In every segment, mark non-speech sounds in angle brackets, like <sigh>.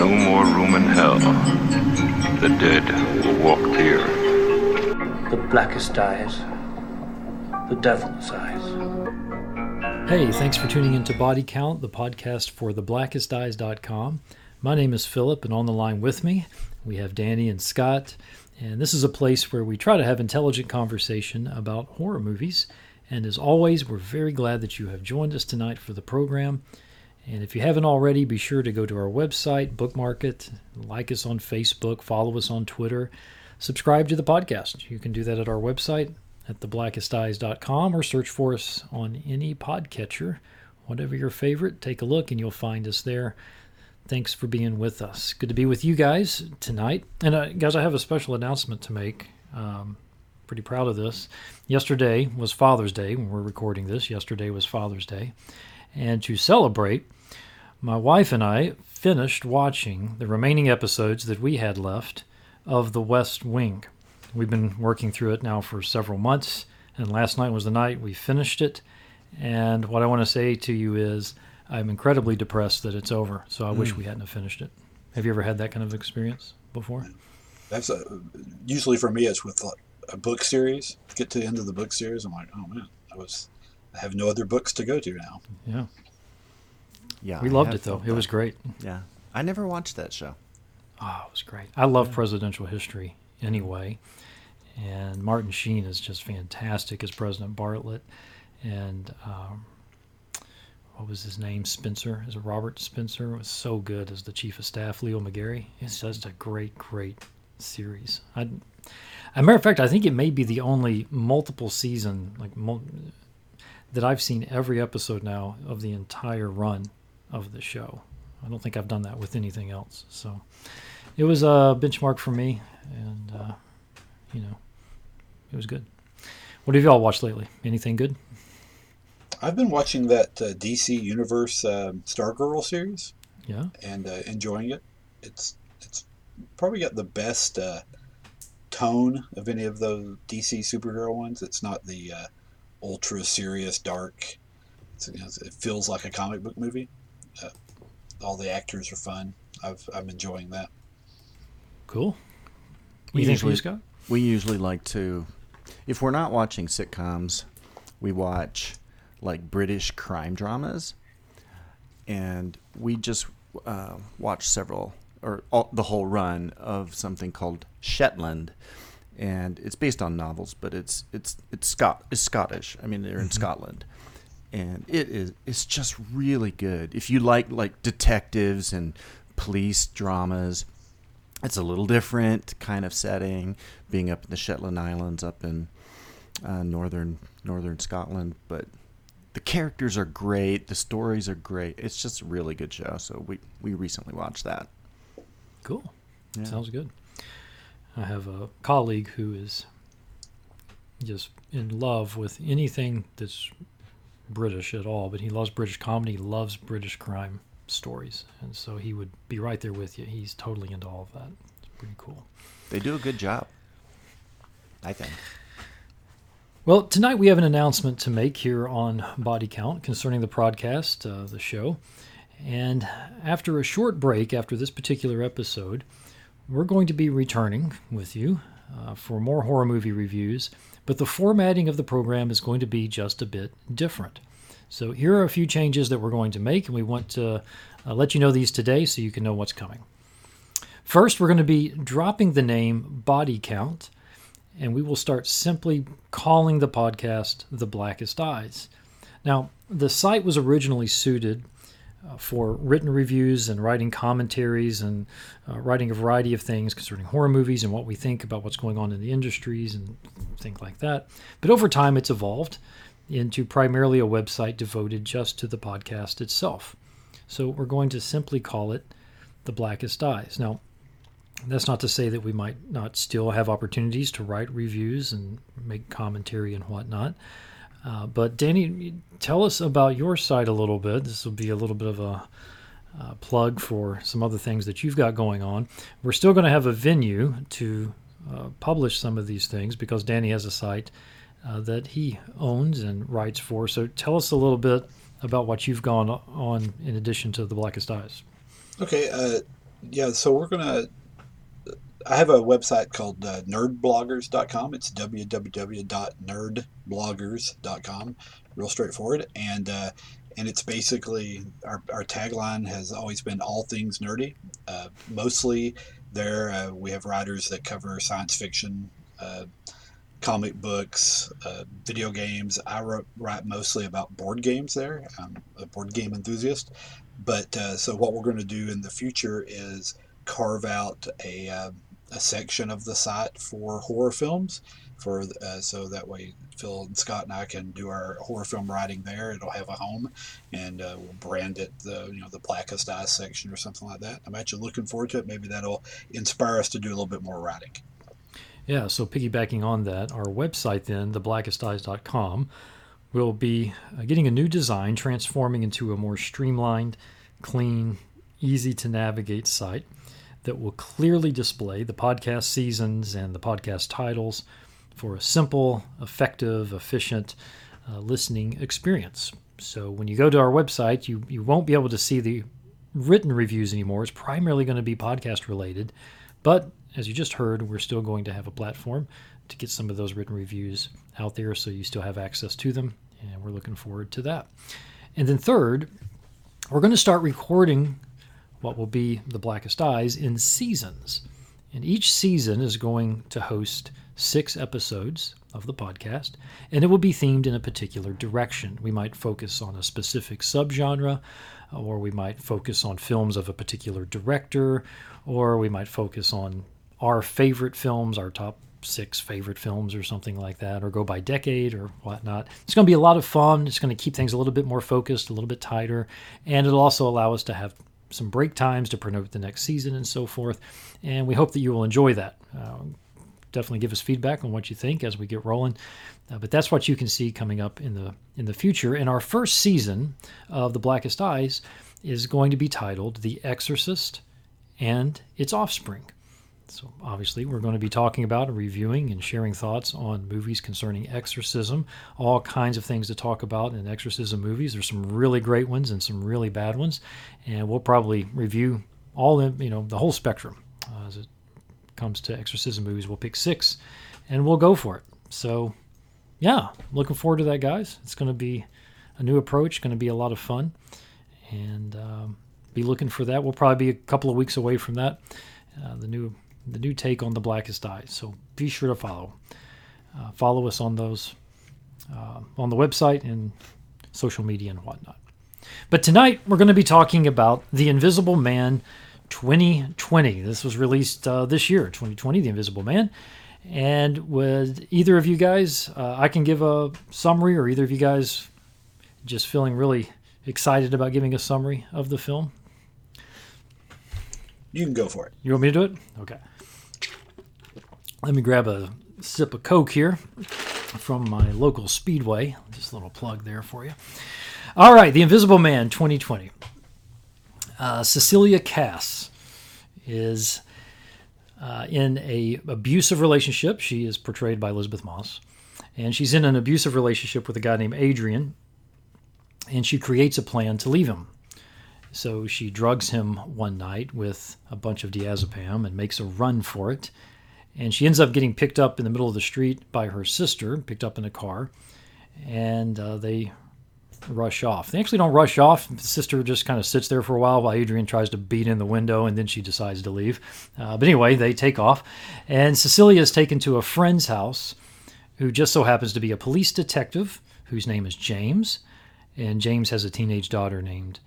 no more room in hell. The dead will walk here. The blackest eyes, the devil's eyes. Hey, thanks for tuning into Body Count, the podcast for theblackesteyes.com. My name is Philip, and on the line with me, we have Danny and Scott. And this is a place where we try to have intelligent conversation about horror movies. And as always, we're very glad that you have joined us tonight for the program. And if you haven't already, be sure to go to our website, bookmark it, like us on Facebook, follow us on Twitter, subscribe to the podcast. You can do that at our website at theblackesteyes.com or search for us on any podcatcher. Whatever your favorite, take a look and you'll find us there. Thanks for being with us. Good to be with you guys tonight. And uh, guys, I have a special announcement to make. Um, pretty proud of this. Yesterday was Father's Day when we're recording this. Yesterday was Father's Day. And to celebrate, my wife and I finished watching the remaining episodes that we had left of The West Wing. We've been working through it now for several months, and last night was the night we finished it. And what I want to say to you is, I'm incredibly depressed that it's over. So I mm. wish we hadn't finished it. Have you ever had that kind of experience before? That's a, usually for me. It's with a book series. Get to the end of the book series, I'm like, oh man, I was. I have no other books to go to now. Yeah. Yeah, we loved it though. It was great. Yeah, I never watched that show. Oh, it was great. I love yeah. presidential history anyway, and Martin Sheen is just fantastic as President Bartlet, and um, what was his name? Spencer. Is it Robert Spencer? It was so good as the chief of staff, Leo McGarry. It's just a great, great series. I, as a matter of fact, I think it may be the only multiple season like mul- that I've seen every episode now of the entire run of the show. I don't think I've done that with anything else. So it was a benchmark for me, and uh, you know, it was good. What have y'all watched lately? Anything good? I've been watching that uh, DC Universe um, Stargirl series. Yeah, and uh, enjoying it. It's it's probably got the best uh, tone of any of those DC superhero ones. It's not the uh, ultra serious, dark. it feels like a comic book movie. Uh, all the actors are fun. I've, I'm enjoying that. Cool. We usually, Scott? We usually like to, if we're not watching sitcoms, we watch like British crime dramas, and we just uh, watch several or all, the whole run of something called Shetland, and it's based on novels, but it's it's it's Scot it's Scottish. I mean, they're in mm-hmm. Scotland, and it is it's just really good. If you like like detectives and police dramas, it's a little different kind of setting, being up in the Shetland Islands, up in uh, northern northern Scotland, but the characters are great, the stories are great. It's just a really good show. So we we recently watched that. Cool. Yeah. Sounds good. I have a colleague who is just in love with anything that's British at all, but he loves British comedy, loves British crime stories, and so he would be right there with you. He's totally into all of that. It's pretty cool. They do a good job, I think. Well, tonight we have an announcement to make here on Body Count concerning the podcast, uh, the show. And after a short break after this particular episode, we're going to be returning with you uh, for more horror movie reviews, but the formatting of the program is going to be just a bit different. So, here are a few changes that we're going to make, and we want to uh, let you know these today so you can know what's coming. First, we're going to be dropping the name Body Count, and we will start simply calling the podcast The Blackest Eyes. Now, the site was originally suited uh, for written reviews and writing commentaries and uh, writing a variety of things concerning horror movies and what we think about what's going on in the industries and things like that. But over time, it's evolved into primarily a website devoted just to the podcast itself. So we're going to simply call it The Blackest Eyes. Now, that's not to say that we might not still have opportunities to write reviews and make commentary and whatnot. Uh, but Danny, tell us about your site a little bit. This will be a little bit of a uh, plug for some other things that you've got going on. We're still going to have a venue to uh, publish some of these things because Danny has a site uh, that he owns and writes for. So tell us a little bit about what you've gone on in addition to the Blackest Eyes. Okay. Uh, yeah, so we're gonna. I have a website called uh, nerdbloggers.com. It's www.nerdbloggers.com. Real straightforward, and uh, and it's basically our, our tagline has always been all things nerdy. Uh, mostly, there uh, we have writers that cover science fiction, uh, comic books, uh, video games. I wrote, write mostly about board games there. I'm a board game enthusiast. But so what we're going to do in the future is carve out a, a section of the site for horror films. For uh, so that way Phil and Scott and I can do our horror film writing there. It'll have a home, and uh, we'll brand it the you know the Blackest Eyes section or something like that. I'm actually looking forward to it. Maybe that'll inspire us to do a little bit more writing. Yeah, so piggybacking on that, our website then, theblackesteyes.com, will be uh, getting a new design, transforming into a more streamlined, clean, easy to navigate site that will clearly display the podcast seasons and the podcast titles for a simple, effective, efficient uh, listening experience. So when you go to our website, you, you won't be able to see the written reviews anymore. It's primarily going to be podcast related, but as you just heard, we're still going to have a platform to get some of those written reviews out there so you still have access to them. And we're looking forward to that. And then, third, we're going to start recording what will be the Blackest Eyes in seasons. And each season is going to host six episodes of the podcast, and it will be themed in a particular direction. We might focus on a specific subgenre, or we might focus on films of a particular director, or we might focus on our favorite films, our top six favorite films or something like that, or go by decade or whatnot. It's going to be a lot of fun. It's going to keep things a little bit more focused, a little bit tighter, and it'll also allow us to have some break times to promote the next season and so forth. And we hope that you will enjoy that. Uh, definitely give us feedback on what you think as we get rolling. Uh, but that's what you can see coming up in the in the future. And our first season of The Blackest Eyes is going to be titled The Exorcist and Its Offspring. So, obviously, we're going to be talking about and reviewing and sharing thoughts on movies concerning exorcism. All kinds of things to talk about in exorcism movies. There's some really great ones and some really bad ones, and we'll probably review all in, you know, the whole spectrum uh, as it comes to exorcism movies. We'll pick six, and we'll go for it. So, yeah, looking forward to that, guys. It's going to be a new approach. Going to be a lot of fun, and um, be looking for that. We'll probably be a couple of weeks away from that. Uh, the new the new take on the Blackest Eyes. So be sure to follow. Uh, follow us on those uh, on the website and social media and whatnot. But tonight we're going to be talking about The Invisible Man 2020. This was released uh, this year, 2020, The Invisible Man. And with either of you guys, uh, I can give a summary, or either of you guys just feeling really excited about giving a summary of the film. You can go for it. You want me to do it? Okay. Let me grab a sip of Coke here from my local Speedway. Just a little plug there for you. All right, The Invisible Man 2020. Uh, Cecilia Kass is uh, in a abusive relationship. She is portrayed by Elisabeth Moss, and she's in an abusive relationship with a guy named Adrian, and she creates a plan to leave him. So she drugs him one night with a bunch of diazepam and makes a run for it and she ends up getting picked up in the middle of the street by her sister, picked up in a car, and uh, they rush off. They actually don't rush off. The sister just kind of sits there for a while while Adrian tries to beat in the window, and then she decides to leave. Uh, but anyway, they take off, and Cecilia is taken to a friend's house who just so happens to be a police detective whose name is James, and James has a teenage daughter named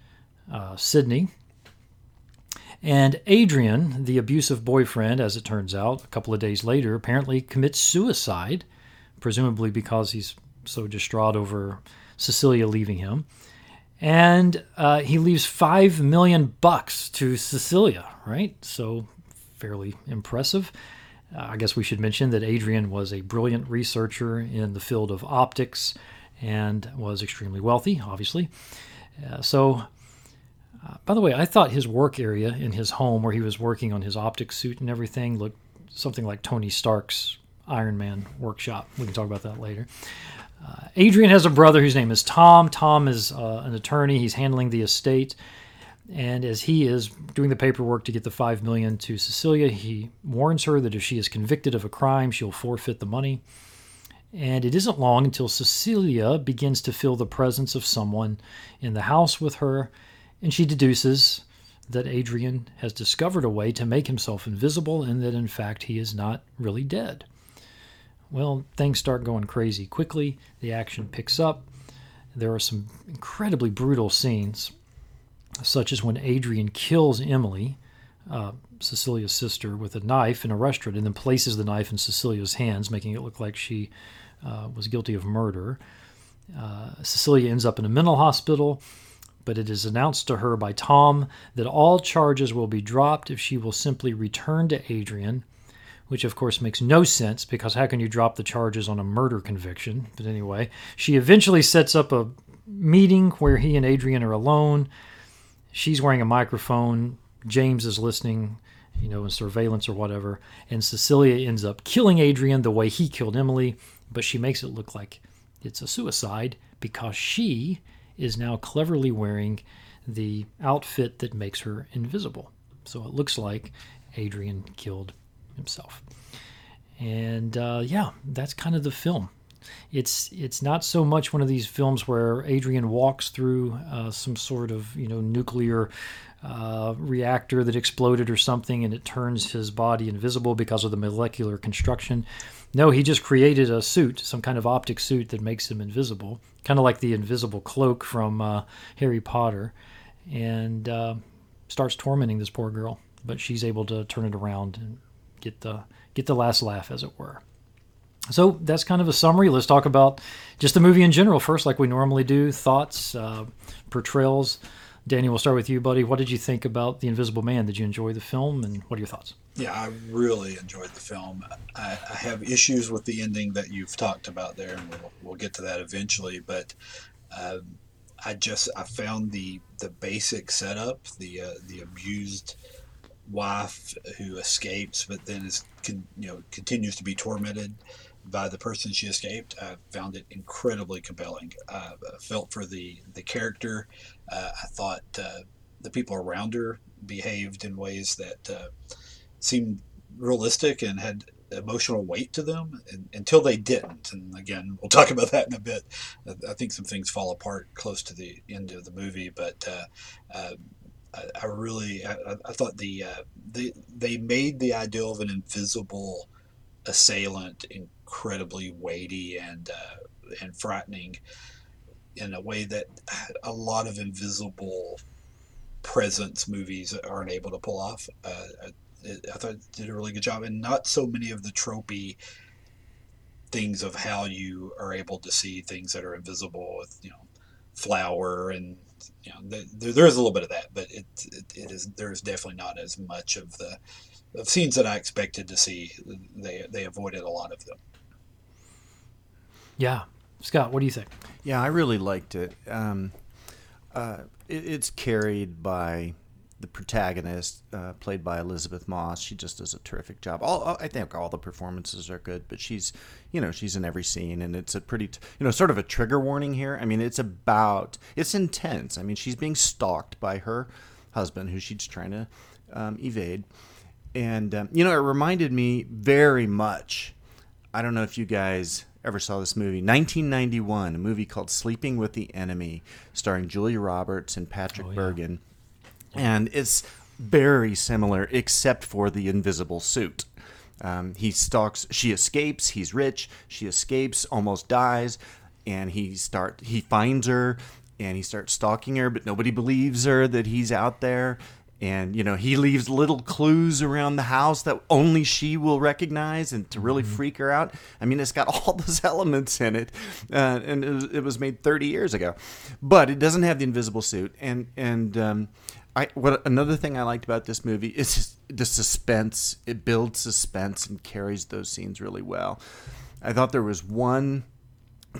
uh, Sydney. And Adrian, the abusive boyfriend, as it turns out, a couple of days later, apparently commits suicide, presumably because he's so distraught over Cecilia leaving him. And uh, he leaves five million bucks to Cecilia, right? So fairly impressive. Uh, I guess we should mention that Adrian was a brilliant researcher in the field of optics and was extremely wealthy, obviously. Uh, so uh, by the way, I thought his work area in his home, where he was working on his optic suit and everything, looked something like Tony Stark's Iron Man workshop. We can talk about that later. Uh, Adrian has a brother whose name is Tom. Tom is uh, an attorney. He's handling the estate. And as he is doing the paperwork to get the five million to Cecilia, he warns her that if she is convicted of a crime, she'll forfeit the money. And it isn't long until Cecilia begins to feel the presence of someone in the house with her, and she deduces that Adrian has discovered a way to make himself invisible and that in fact he is not really dead. Well, things start going crazy quickly. The action picks up. There are some incredibly brutal scenes, such as when Adrian kills Emily, uh, Cecilia's sister, with a knife in a restaurant and then places the knife in Cecilia's hands, making it look like she uh, was guilty of murder. Uh, Cecilia ends up in a mental hospital, but it is announced to her by Tom that all charges will be dropped if she will simply return to Adrian, which of course makes no sense because how can you drop the charges on a murder conviction? But anyway, she eventually sets up a meeting where he and Adrian are alone. She's wearing a microphone. James is listening, you know, in surveillance or whatever. And Cecilia ends up killing Adrian the way he killed Emily, but she makes it look like it's a suicide because she is now cleverly wearing the outfit that makes her invisible. So it looks like Adrian killed himself. And uh, yeah, that's kind of the film. It's it's not so much one of these films where Adrian walks through uh, some sort of you know nuclear uh, reactor that exploded or something, and it turns his body invisible because of the molecular construction. No, he just created a suit, some kind of optic suit that makes him invisible, kind of like the invisible cloak from uh, Harry Potter, and uh, starts tormenting this poor girl. But she's able to turn it around and get the get the last laugh, as it were. So that's kind of a summary. Let's talk about just the movie in general first, like we normally do. Thoughts, uh, portrayals. Danny, we'll start with you, buddy. What did you think about The Invisible Man? Did you enjoy the film, and what are your thoughts? Yeah, I really enjoyed the film. I, I have issues with the ending that you've talked about there, and we'll, we'll get to that eventually. But uh, I just I found the the basic setup, the uh, the abused wife who escapes, but then is con, you know continues to be tormented by the person she escaped. I found it incredibly compelling. I felt for the the character. Uh, I thought uh, the people around her behaved in ways that uh, seemed realistic and had emotional weight to them and, until they didn't. And again, we'll talk about that in a bit. I think some things fall apart close to the end of the movie, but uh, uh, I, I, really I, I thought the, uh, the they made the idea of an invisible assailant incredibly weighty and uh, and frightening in a way that a lot of invisible presence movies aren't able to pull off. Uh, I thought it did a really good job, and not so many of the tropey things of how you are able to see things that are invisible with you know flour and you know there, there is a little bit of that, but it, it, it is there is definitely not as much of the of scenes that I expected to see. They they avoided a lot of them. Yeah, Scott, what do you think? Yeah, I really liked it. Um, uh, it it's carried by the protagonist, uh, played by Elisabeth Moss, she just does a terrific job. All I think all the performances are good, but she's, you know, she's in every scene, and it's a pretty, you know, sort of a trigger warning here. I mean, it's about, it's intense. I mean, she's being stalked by her husband, who she's trying to um, evade, and um, you know, it reminded me very much. I don't know if you guys ever saw this movie 1991 a movie called sleeping with the enemy starring julia roberts and patrick oh, yeah. bergin and it's very similar except for the invisible suit. Um, he stalks. She escapes. He's rich. She escapes, almost dies, and he start. He finds her, and he starts stalking her, but nobody believes her that he's out there. And you know he leaves little clues around the house that only she will recognize, and to really mm-hmm. freak her out. I mean, it's got <laughs> all those elements in it, uh, and it was, it was, made 30 years ago, but it doesn't have the invisible suit. And and um, I what another thing I liked about this movie is the suspense. It builds suspense and carries those scenes really well. I thought there was one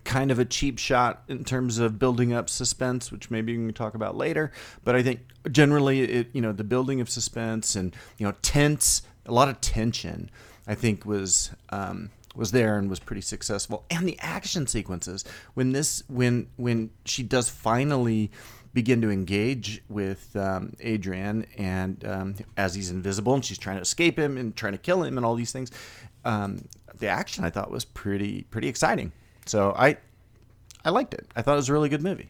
kind of a cheap shot in terms of building up suspense, which maybe we can talk about later. But I think generally, it you know the building of suspense and you know tense, a lot of tension. I think was um, was there and was pretty successful. And the action sequences when this when when she does finally begin to engage with um, Adrian, and um, as he's invisible, and she's trying to escape him and trying to kill him, and all these things. Um, the action I thought was pretty pretty exciting. So I I liked it. I thought it was a really good movie.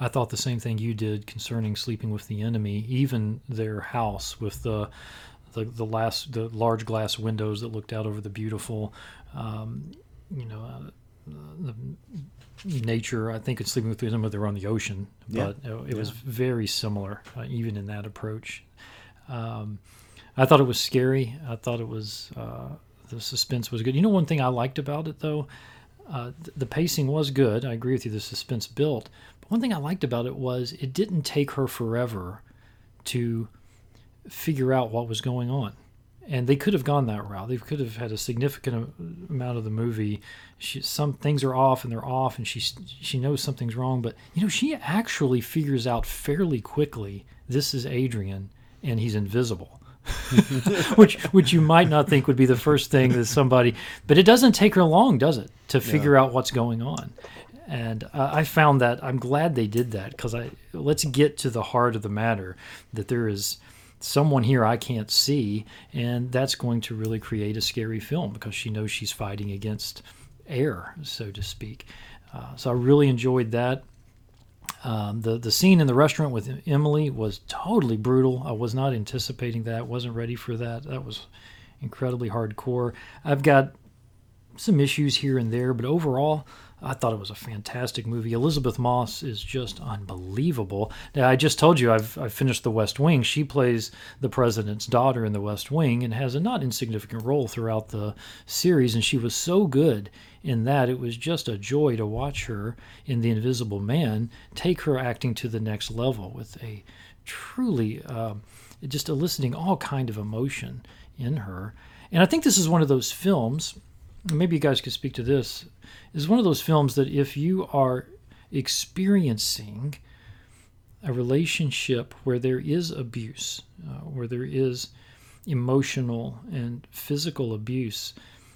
I thought the same thing you did concerning sleeping with the enemy. Even their house with the the, the last the large glass windows that looked out over the beautiful, um, you know, uh, the nature. I think it's sleeping with the enemy. They're on the ocean, but Yeah. it, it was very similar, uh, even in that approach. Um, I thought it was scary. I thought it was uh, the suspense was good. You know, one thing I liked about it though, uh, th- the pacing was good. I agree with you. The suspense built. But one thing I liked about it was it didn't take her forever to figure out what was going on. And they could have gone that route. They could have had a significant amount of the movie. She, some things are off and they're off, and she she knows something's wrong. But you know, she actually figures out fairly quickly this is Adrian, and he's invisible. <laughs> which which you might not think would be the first thing that somebody, but it doesn't take her long, does it, to figure out what's going on? And uh, I found that I'm glad they did that because I let's get to the heart of the matter that there is someone here I can't see, and that's going to really create a scary film because she knows she's fighting against air, so to speak. Uh, so I really enjoyed that. Um, the the scene in the restaurant with Emily was totally brutal. I was not anticipating that. wasn't ready for that. That was incredibly hardcore. I've got some issues here and there, but overall, I thought it was a fantastic movie. Elisabeth Moss is just unbelievable. Now, I just told you I've, I've finished The West Wing. She plays the president's daughter in The West Wing and has a not insignificant role throughout the series, and she was so good in that it was just a joy to watch her in The Invisible Man take her acting to the next level with a truly um, just eliciting all kind of emotion in her. And I think this is one of those films maybe you guys could speak to this is one of those films that if you are experiencing a relationship where there is abuse uh, where there is emotional and physical abuse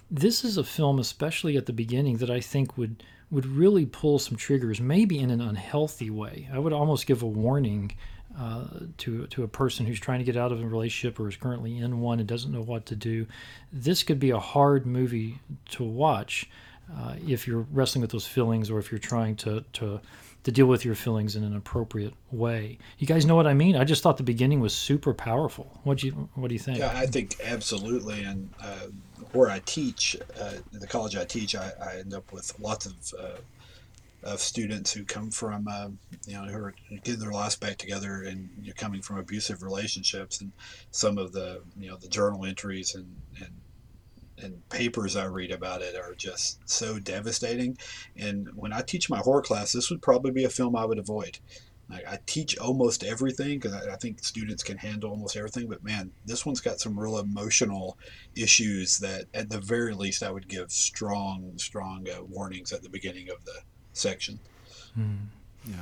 this is a film especially at the beginning that i think would would really pull some triggers maybe in an unhealthy way i would almost give a warning uh, to to a person who's trying to get out of a relationship or is currently in one and doesn't know what to do. This could be a hard movie to watch uh, if you're wrestling with those feelings or if you're trying to to to deal with your feelings in an appropriate way. You guys know what I mean? I just thought the beginning was super powerful. What do you what do you think? Yeah, I think absolutely. And uh, where I teach, uh, the college I teach, I, I end up with lots of uh, of students who come from, uh, you know, who are getting their lives back together and you're coming from abusive relationships. And some of the, you know, the journal entries and, and and papers I read about it are just so devastating. And when I teach my horror class, this would probably be a film I would avoid. Like I teach almost everything because I, I think students can handle almost everything. But man, this one's got some real emotional issues that, at the very least, I would give strong, strong uh, warnings at the beginning of the section. Yeah.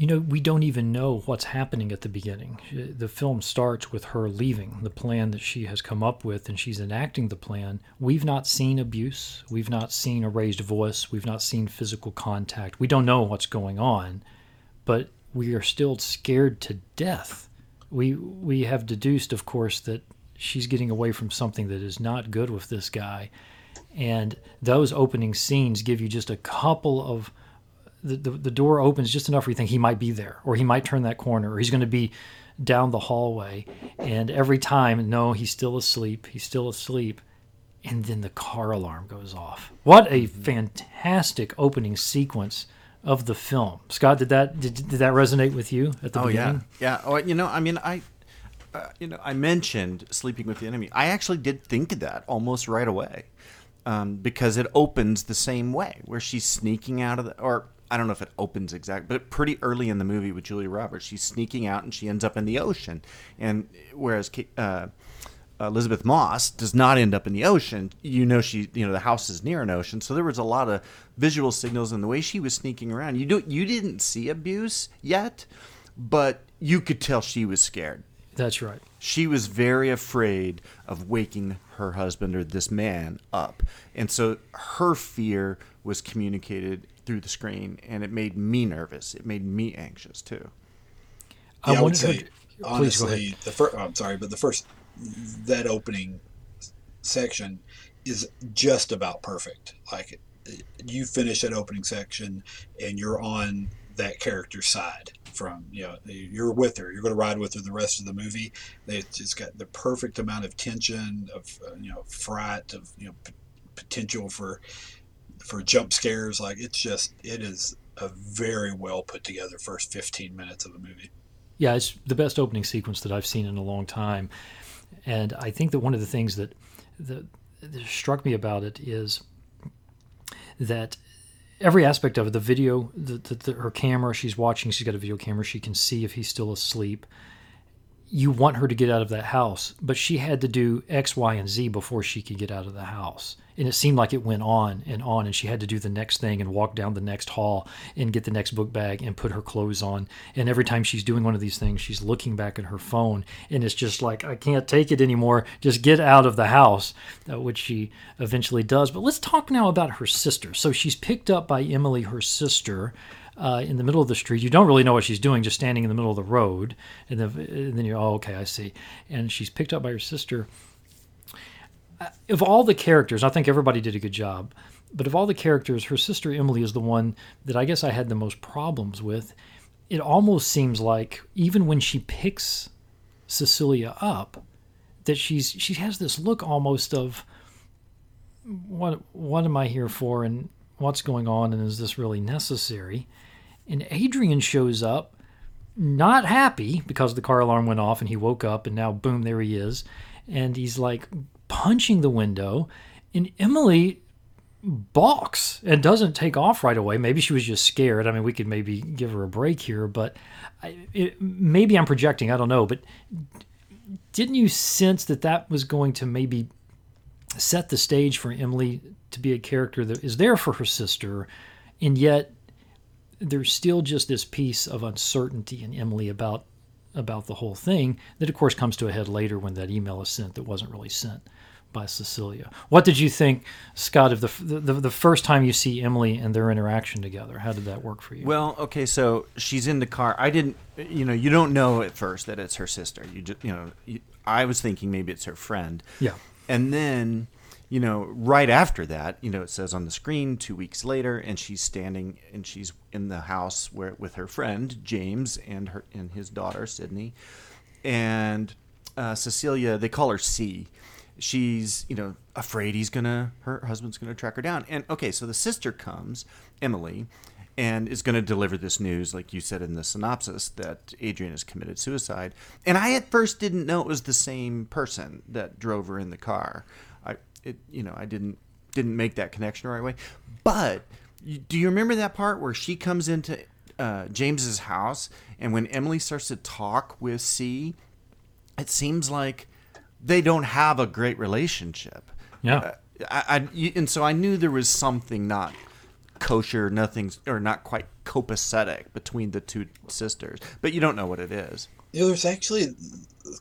You know, we don't even know what's happening at the beginning. Uh, the film starts with her leaving the plan that she has come up with, and she's enacting the plan. We've not seen abuse. We've not seen a raised voice. We've not seen physical contact. We don't know what's going on, but we are still scared to death. We we have deduced, of course, that she's getting away from something that is not good with this guy, and those opening scenes give you just a couple of the, the, the door opens just enough where you think he might be there or he might turn that corner or he's going to be down the hallway. And every time no he's still asleep he's still asleep. And then the car alarm goes off. What a fantastic opening sequence of the film. Scott did that did, did that resonate with you at the Oh beginning? Yeah, yeah. Oh, you know, I mean, I, uh, you know, I mentioned sleeping with the enemy. I actually did think of that almost right away, um, because it opens the same way, where she's sneaking out of the, or I don't know if it opens exact, but pretty early in the movie with Julia Roberts, she's sneaking out and she ends up in the ocean, and whereas. Uh, Elisabeth Moss does not end up in the ocean. You know she, you know, the house is near an ocean, so there was a lot of visual signals in the way she was sneaking around. You do, you didn't see abuse yet, but you could tell she was scared. that's right She was very afraid of waking her husband or this man up, and so her fear was communicated through the screen, and it made me nervous. It made me anxious too. I Yeah, I would say, to- please go ahead. honestly, the first. I'm sorry, but the first that opening section is just about perfect. Like you finish that opening section, and you're on that character's side. From you know, you're with her. You're going to ride with her the rest of the movie. They just got the perfect amount of tension, of uh, you know, fright, of you know, p- potential for for jump scares. Like it's just, it is a very well put together first 15 minutes of a movie. Yeah, it's the best opening sequence that I've seen in a long time, and I think that one of the things that that, that struck me about it is that every aspect of it, the video, the, the, the, her camera, she's watching, she's got a video camera, she can see if he's still asleep. You want her to get out of that house, but she had to do X, Y, and Z before she could get out of the house. And it seemed like it went on and on, and she had to do the next thing and walk down the next hall and get the next book bag and put her clothes on. And every time she's doing one of these things, she's looking back at her phone, and it's just like, I can't take it anymore. Just get out of the house, uh, which she eventually does. But let's talk now about her sister. So she's picked up by Emily, her sister, uh, in the middle of the street. You don't really know what she's doing, just standing in the middle of the road. And then, and then you're, oh, okay, I see. And she's picked up by her sister. Uh, Of all the characters, I think everybody did a good job. But of all the characters, her sister Emily is the one that I guess I had the most problems with. It almost seems like even when she picks Cecilia up, that she's she has this look almost of what what am I here for and what's going on and is this really necessary? And Adrian shows up not happy because the car alarm went off and he woke up and now boom there he is and he's like punching the window and Emily balks and doesn't take off right away. Maybe she was just scared. I mean, we could maybe give her a break here, but I, it, maybe I'm projecting. I don't know. But didn't you sense that that was going to maybe set the stage for Emily to be a character that is there for her sister, and yet there's still just this piece of uncertainty in Emily about about the whole thing that of course comes to a head later when that email is sent that wasn't really sent by Cecilia. What did you think, Scott, of the the, the first time you see Emily and their interaction together? How did that work for you? Well, okay, so she's in the car. I didn't, you know, you don't know at first that it's her sister. You just, you know, you, I was thinking maybe it's her friend. Yeah. And then, you know, right after that, you know, it says on the screen two weeks later, and she's standing and she's in the house where with her friend James and her and his daughter Sydney, and uh, Cecilia. They call her C. She's you know afraid he's gonna her husband's gonna track her down. And okay, so the sister comes, Emily, and is going to deliver this news, like you said in the synopsis, that Adrian has committed suicide. And I at first didn't know it was the same person that drove her in the car. It, you know, I didn't didn't make that connection the right way. But do you remember that part where she comes into uh, James's house, and when Emily starts to talk with C, it seems like they don't have a great relationship. Yeah. Uh, I, I and so I knew there was something not kosher, nothing or not quite copacetic between the two sisters, but you don't know what it is. There's actually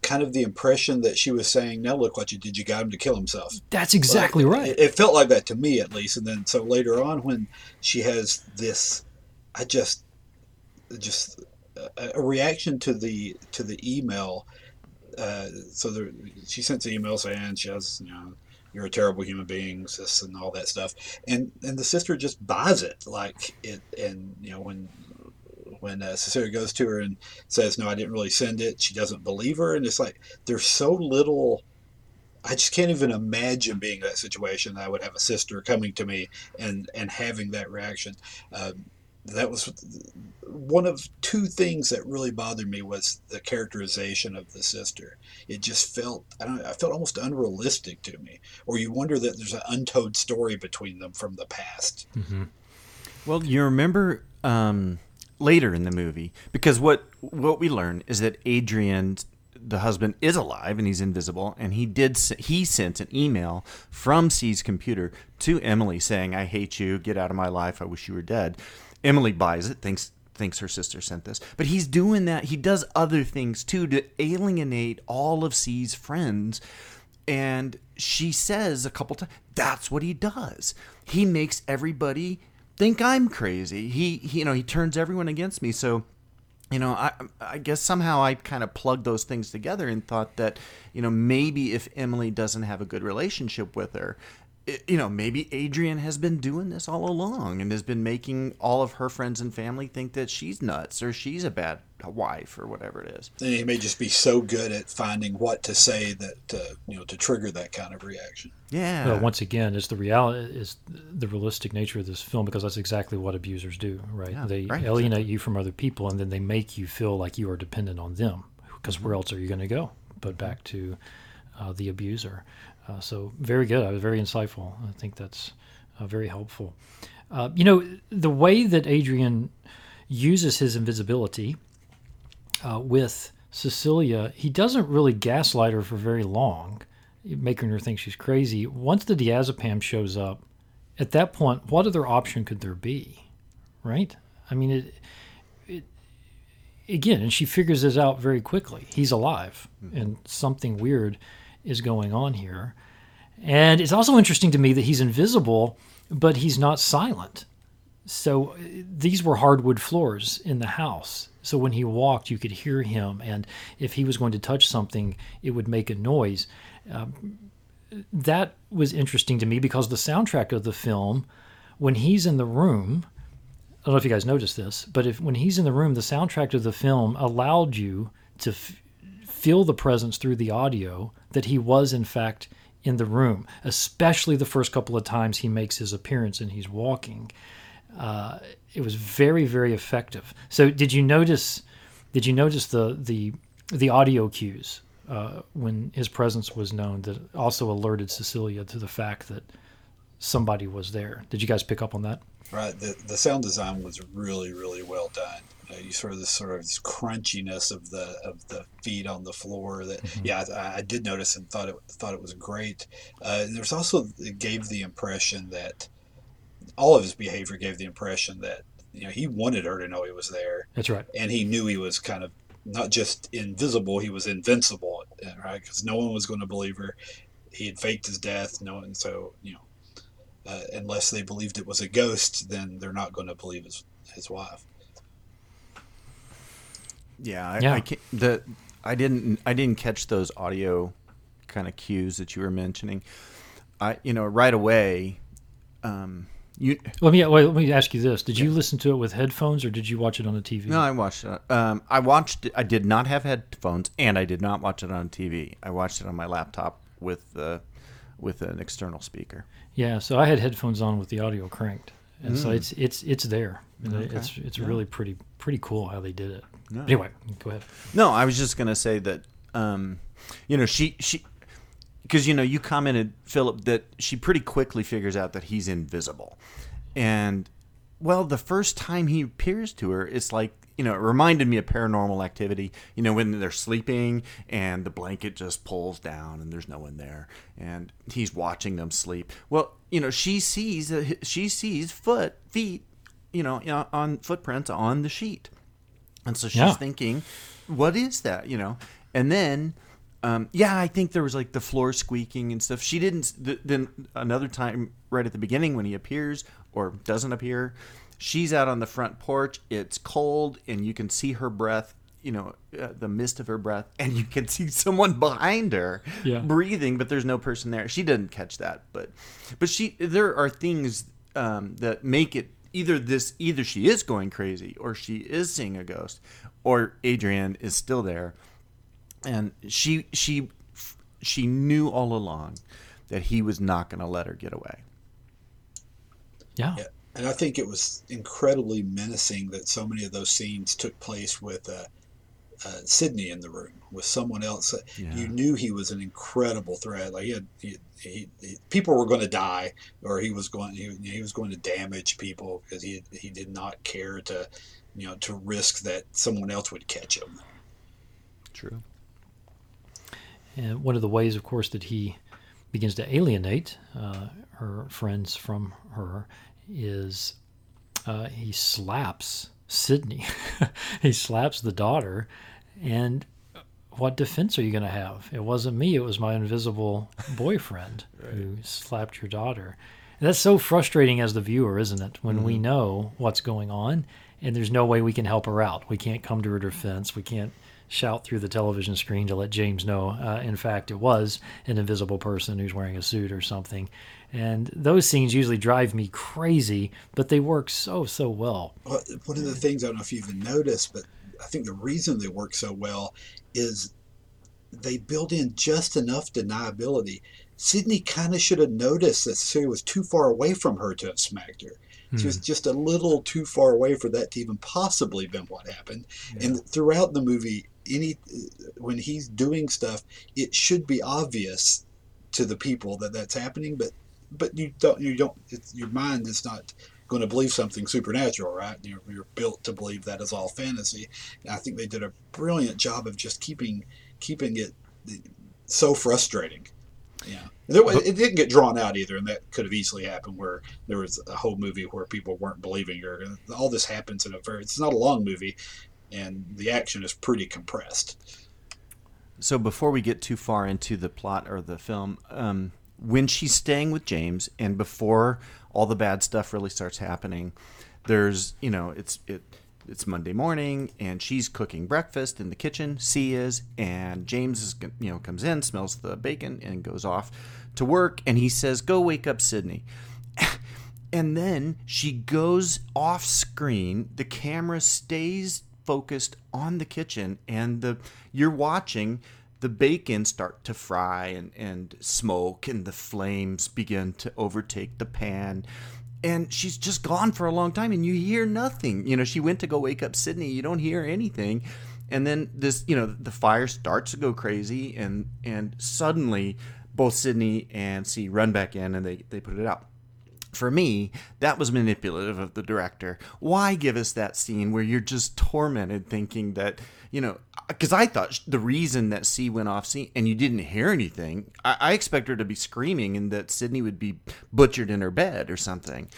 kind of the impression that she was saying, "Now look what you did! You got him to kill himself." That's exactly Like, right. It, it felt like that to me, at least. And then so later on, when she has this, I just, just a, a reaction to the to the email. Uh, so there, she sends an email saying she has, you know, you're a terrible human being, sis, and all that stuff. And and the sister just buys it, like it. And you know when when uh, Cecilia goes to her and says, "No, I didn't really send it," she doesn't believe her, and it's like there's so little. I just can't even imagine being in that situation. I would have a sister coming to me and and having that reaction. Um, that was one of two things that really bothered me was the characterization of the sister. It just felt I don't I felt almost unrealistic to me, or you wonder that there's an untold story between them from the past. Well, you remember um, later in the movie because what what we learn is that Adrian, the husband, is alive and he's invisible, and he did he sent an email from C's computer to Emily saying, "I hate you. Get out of my life. I wish you were dead." Emily buys it, thinks thinks her sister sent this, but he's doing that. He does other things too to alienate all of C's friends. And she says a couple times, that's what he does. He makes everybody think I'm crazy. He, he you know he turns everyone against me. So you know, I I guess somehow I kind of plugged those things together and thought that, you know, maybe if Emily doesn't have a good relationship with her, you know, maybe Adrian has been doing this all along and has been making all of her friends and family think that she's nuts or she's a bad wife or whatever it is. And he may just be so good at finding what to say that uh, you know to trigger that kind of reaction. Yeah. Well, once again, is the reality is the realistic nature of this film because that's exactly what abusers do, right? Yeah, they right, alienate you from other people, and then they make you feel like you are dependent on them. Because Mm-hmm. where else are you going to go but back to uh, the abuser? Uh, so very good, I was very insightful. I think that's uh, very helpful. Uh, you know, the way that Adrian uses his invisibility uh, with Cecilia, he doesn't really gaslight her for very long, making her think she's crazy. Once the diazepam shows up, at that point, what other option could there be? Right? I mean, it, it again, and she figures this out very quickly. He's alive, and something weird is going on here. And it's also interesting to me that he's invisible, but he's not silent. So uh, these were hardwood floors in the house. So when he walked, you could hear him, and if he was going to touch something, it would make a noise. Um, that was interesting to me because the soundtrack of the film, when he's in the room, I don't know if you guys noticed this, but if when he's in the room, the soundtrack of the film allowed you to f- feel the presence through the audio that he was in fact in the room, especially the first couple of times he makes his appearance and he's walking. Uh, it was very, very effective. So, did you notice? Did you notice the the the audio cues uh, when his presence was known that also alerted Cecilia to the fact that somebody was there? Did you guys pick up on that? Right. The the sound design was really really well done. Uh, you sort of this sort of this crunchiness of the of the feet on the floor. That yeah, I, I did notice and thought it thought it was great. Uh, there's also it gave the impression that all of his behavior gave the impression that you know he wanted her to know he was there, That's right. and he knew he was kind of not just invisible, he was invincible, right? Because no one was going to believe her. He had faked his death. No one, so you know, uh, unless they believed it was a ghost, then they're not going to believe his his wife. Yeah, I, Yeah. I can't, the I didn't I didn't catch those audio kind of cues that you were mentioning. I you know right away, um, you Let me wait, let me ask you this: Did you listen to it with headphones, or did you watch it on the TV? no I watched it. Um, I watched it. I did not have headphones, and I did not watch it on TV. I watched it on my laptop with uh, with an external speaker. Yeah, so I had headphones on with the audio cranked, and so it's it's it's there. And Mm. Okay. It's it's really pretty pretty cool how they did it. No. Anyway, go ahead. No, I was just gonna say that, um, you know, she she, because you know you commented Philip that she pretty quickly figures out that he's invisible, and well, the first time he appears to her, it's like you know, it reminded me of Paranormal Activity. You know, when they're sleeping and the blanket just pulls down and there's no one there, and he's watching them sleep. Well, you know, she sees she sees foot feet, you know, on footprints on the sheet. And so she's Yeah. thinking, what is that? You know? And then, um, yeah, I think there was like the floor squeaking and stuff. She didn't, th- then another time right at the beginning when he appears or doesn't appear, she's out on the front porch. It's cold and you can see her breath, you know, uh, the mist of her breath, and you can see someone behind her Yeah. breathing, but there's no person there. She didn't catch that. But, but she, there are things um, that make it either this either she is going crazy or she is seeing a ghost or Adrian is still there and she she she knew all along that he was not going to let her get away. Yeah, Yeah, and I think it was incredibly menacing that so many of those scenes took place with uh, uh, Sydney in the room with someone else. Yeah. You knew he was an incredible threat. Like he had, he, he, he- people were going to die, or he was going he, he was going to damage people because he he did not care to, you know, to risk that someone else would catch him. True. and one of the ways, of course, that he begins to alienate uh, her friends from her is uh, he slaps Sydney. <laughs> he slaps the daughter, and what defense are you going to have? It wasn't me. It was my invisible boyfriend <laughs> who slapped your daughter. That's so frustrating as the viewer, isn't it? When Mm-hmm. we know what's going on and there's no way we can help her out. We can't come to her defense. We can't shout through the television screen to let James know. Uh, in fact, it was an invisible person who's wearing a suit or something. And those scenes usually drive me crazy, but they work so, so well. Well, one of the things I don't know if you even noticed, but I think the reason they work so well is they build in just enough deniability. Sydney kind of should have noticed that Cecilia was too far away from her to have smacked her. She was just a little too far away for that to even possibly been what happened. And throughout the movie, any when he's doing stuff, it should be obvious to the people that that's happening. But but you don't you don't your mind is not going to believe something supernatural, right? You're, you're built to believe that is all fantasy. And I think they did a brilliant job of just keeping keeping it so frustrating. Yeah, there, wa- it didn't get drawn out either, and that could have easily happened where there was a whole movie where people weren't believing her. All this happens in a very it's not a long movie, and the action is pretty compressed. So before we get too far into the plot or the film, um, when she's staying with James and before all the bad stuff really starts happening, there's you know it's it it's Monday morning and she's cooking breakfast in the kitchen. C is and James is you know comes in, smells the bacon and goes off to work and he says, "Go wake up Sydney." <laughs> And then she goes off screen. The camera stays focused on the kitchen, and the you're watching the bacon start to fry and, and smoke, and the flames begin to overtake the pan. And she's just gone for a long time, and you hear nothing. You know, she went to go wake up Sydney. You don't hear anything, and then this, you know, the fire starts to go crazy, and and suddenly both Sydney and C run back in, and they they put it out for me, that was manipulative of the director. Why give us that scene where you're just tormented thinking that, you know, because I thought the reason that C went off scene and you didn't hear anything, I, I expect her to be screaming and that Sydney would be butchered in her bed or something.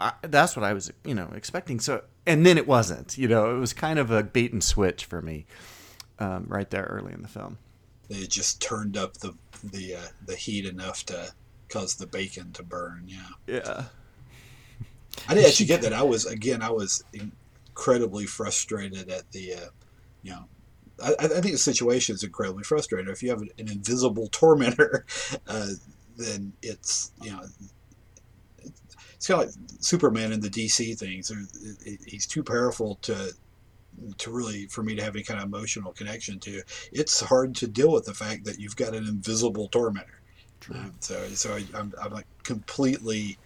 I, that's what I was, you know, expecting. So, and then it wasn't, you know, it was kind of a bait and switch for me um, right there early in the film. They just turned up the the uh, the heat enough to cause the bacon to burn. Yeah. Yeah. I didn't actually get that. I was again. I was incredibly frustrated at the, uh, you know, I, I think the situation is incredibly frustrating. If you have an, an invisible tormentor, <laughs> uh, then it's you know, it's kind of like Superman in the DC things. There- it- it- He's too powerful to to really for me to have any kind of emotional connection to. It's hard to deal with the fact that you've got an invisible tormentor. Uh, so so I, I'm, I'm like completely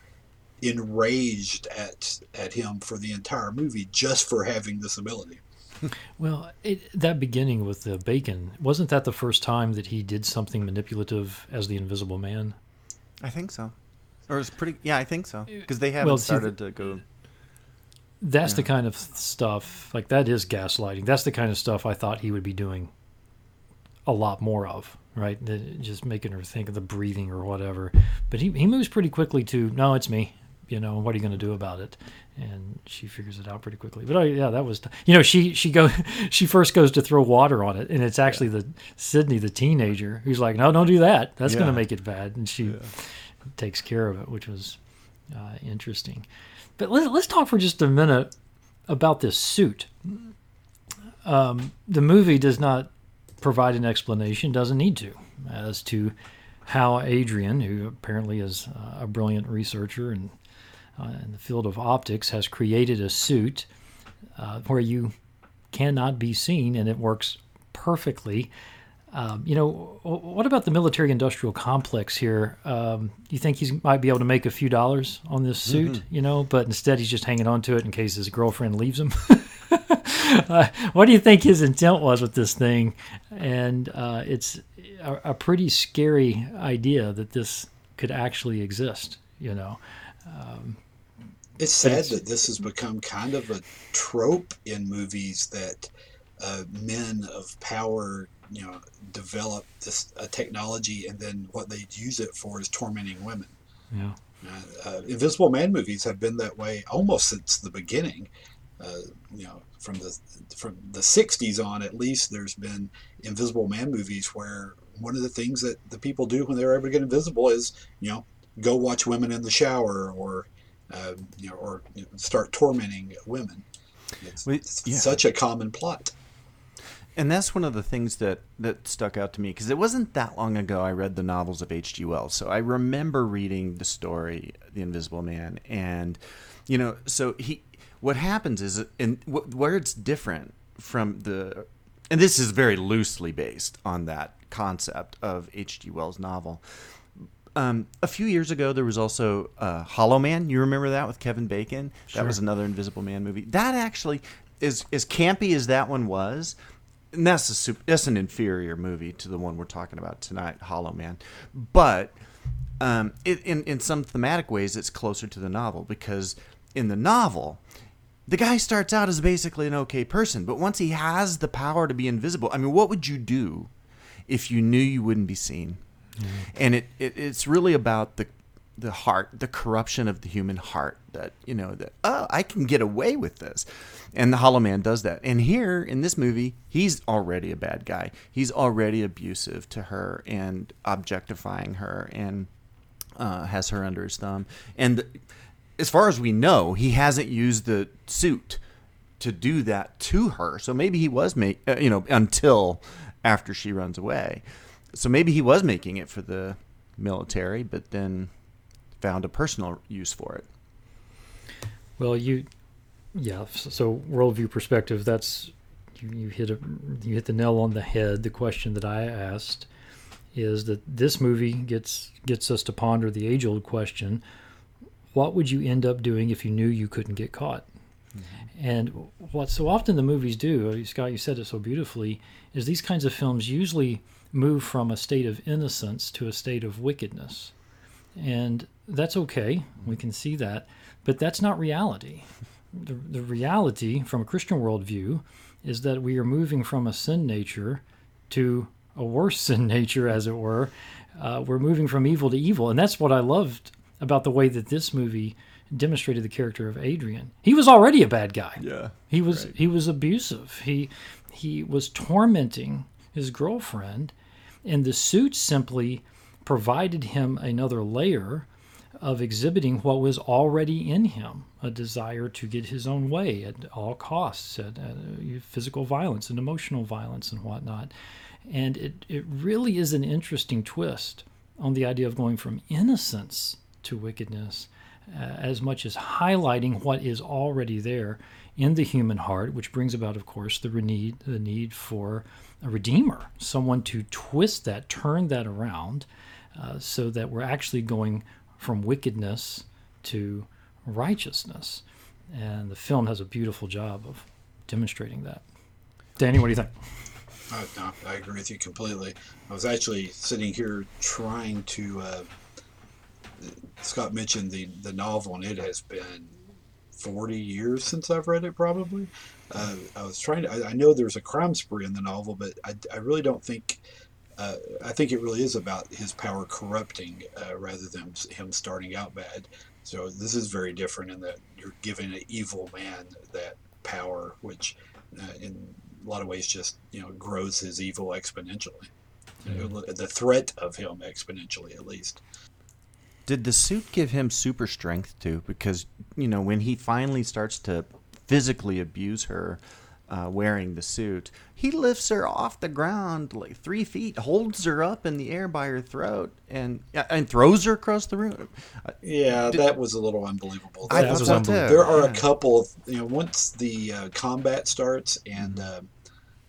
enraged at at him for the entire movie just for having this ability. <laughs> Well, it, that beginning with the bacon, wasn't that the first time that he did something manipulative as the Invisible Man? I think so. Or it's pretty, yeah, I think so. Because they haven't Well, see, started to go. That's the kind of stuff, like that is gaslighting. That's the kind of stuff I thought he would be doing a lot more of, right? The- Just making her think of the breathing or whatever. But he, he moves pretty quickly to, no, it's me. You know, what are you going to do about it? And she figures it out pretty quickly. But oh, yeah, that was, you know, she she go <laughs> she first goes to throw water on it, and it's actually the Sydney, the teenager, who's like, no, don't do that. That's going to make it bad. And she takes care of it, which was uh, interesting. But let's, let's talk for just a minute about this suit. Um, the movie does not provide an explanation, doesn't need to, as to how Adrian, who apparently is uh, a brilliant researcher and uh, in the field of optics, has created a suit uh, where you cannot be seen and it works perfectly. Um, you know, what about the military industrial complex here? Um, you think he might be able to make a few dollars on this suit, you know, but instead he's just hanging on to it in case his girlfriend leaves him? <laughs> uh, <laughs> what do you think his intent was with this thing? And uh, it's a, a pretty scary idea that this could actually exist, you know. It's sad it's- that this has become kind of a trope in movies that uh, men of power, you know, develop this a technology and then what they use it for is tormenting women. Yeah. Uh, uh, Invisible Man movies have been that way almost since the beginning. Uh, you know, from the from the '60s on, at least, there's been Invisible Man movies where one of the things that the people do when they're able to get invisible is, you know, go watch women in the shower or uh, you know or you know, start tormenting women. It's, We- it's yeah. such a common plot. And that's one of the things that, that stuck out to me because it wasn't that long ago I read the novels of H.G. Wells. So I remember reading the story, The Invisible Man. And, you know, so he, what happens is, and where it's different from the, and this is very loosely based on that concept of H.G. Wells' novel. Um, a few years ago, there was also uh, Hollow Man. You remember that with Kevin Bacon? That was another Invisible Man movie. That actually is as campy as that one was. And that's a super, that's an inferior movie to the one we're talking about tonight, Hollow Man. But um, it, in in some thematic ways, it's closer to the novel because in the novel, the guy starts out as basically an okay person, but once he has the power to be invisible, I mean, what would you do if you knew you wouldn't be seen? And it, it it's really about the the heart, the corruption of the human heart. That you know that oh, I can get away with this, and the Hollow Man does that. And here in this movie, he's already a bad guy. He's already abusive to her and objectifying her and uh, has her under his thumb. And as far as we know, he hasn't used the suit to do that to her. So maybe he was make uh, you know until after she runs away. So maybe he was making it for the military, but then found a personal use for it. Well, you, yeah. So worldview perspective. That's you, you hit a you hit the nail on the head. The question that I asked is that this movie gets gets us to ponder the age old question: What would you end up doing if you knew you couldn't get caught? And what so often the movies do, uh, Scott, you said it so beautifully, is these kinds of films usually move from a state of innocence to a state of wickedness. And that's okay. We can see that. But that's not reality. The, the reality from a Christian worldview is that we are moving from a sin nature to a worse <laughs> sin nature, as it were. Uh, we're moving from evil to evil. And that's what I loved about the way that this movie demonstrated the character of Adrian. He was already a bad guy. Yeah. He was he was abusive. He he was tormenting his girlfriend, and the suit simply provided him another layer of exhibiting what was already in him a desire to get his own way at all costs, at, at uh, physical violence and emotional violence and whatnot. And it, it really is an interesting twist on the idea of going from innocence to wickedness uh, as much as highlighting what is already there in the human heart, which brings about, of course, the need the need for a redeemer, someone to twist that, turn that around, uh, so that we're actually going from wickedness to righteousness. And the film does a beautiful job of demonstrating that. Danny, what do you think? Uh, no, I agree with you completely. I was actually sitting here trying to. Scott mentioned the the novel, and it has been forty years since I've read it. Probably. Uh, I was trying to. I, I know there's a crime spree in the novel, but I, I really don't think. Uh, I think it really is about his power corrupting uh, rather than him starting out bad. So this is very different in that you're giving an evil man that power, which uh, in a lot of ways just you know grows his evil exponentially. Know, the threat of him exponentially, at least. Did the suit give him super strength too? Because you know when he finally starts to physically abuse her, uh, wearing the suit, he lifts her off the ground like three feet, holds her up in the air by her throat, and and throws her across the room. Uh, Yeah, Did- that was a little unbelievable. I That was unbelievable. there are yeah. a couple of you know once the uh, combat starts and uh,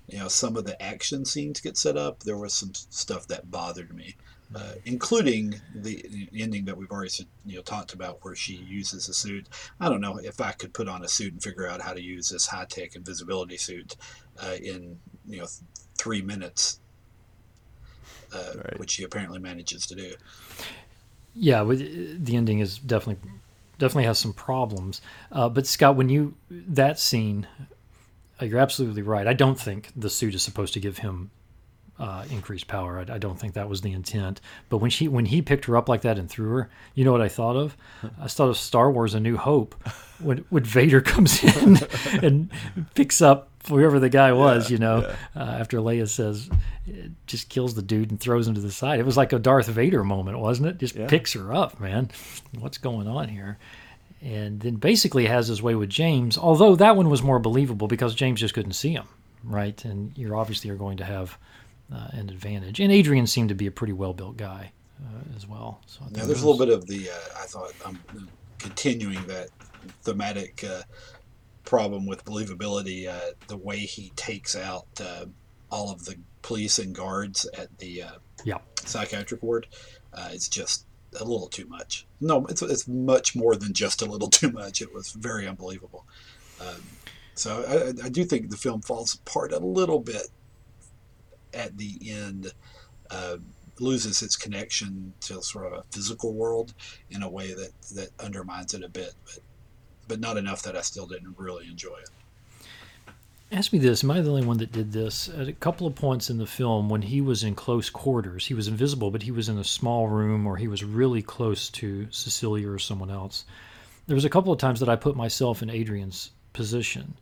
you know some of the action scenes get set up there was some stuff that bothered me uh, including the ending that we've already you know talked about where she uses a suit i don't know if i could put on a suit and figure out how to use this high-tech invisibility suit uh, in you know th- three minutes uh, Right. which she apparently manages to do Yeah, the ending is definitely definitely has some problems. Uh, but Scott, when you that scene, uh, you're absolutely right. I don't think the suit is supposed to give him uh, increased power. I, I don't think that was the intent. But when she when he picked her up like that and threw her, you know what I thought of? I thought of Star Wars: A New Hope, when when Vader <laughs> comes in <laughs> and picks up whoever the guy was. you know, uh, after Leia says, it just kills the dude and throws him to the side. It was like a Darth Vader moment, wasn't it? Just Yeah. picks her up, man. What's going on here? And then basically has his way with James, although that one was more believable because James just couldn't see him, right? And you're obviously are going to have uh, an advantage. And Adrian seemed to be a pretty well built guy uh, as well. So Now, there's that a little bit of the, uh, I thought, I'm continuing that thematic uh, problem with believability. Uh, the way he takes out all of the police and guards at the uh, Yeah. psychiatric ward uh, is just a little too much. No, it's, it's much more than just a little <laughs> too much. It was very unbelievable. Um, so I, I do think the film falls apart a little bit at the end. Uh, loses its connection to sort of a physical world in a way that, that undermines it a bit, but but not enough that I still didn't really enjoy it. Ask me this: Am I the only one that did this? At a couple of points in the film, when he was in close quarters, he was invisible, but he was in a small room, or he was really close to Cecilia or someone else. There was a couple of times that I put myself in Adrian's position,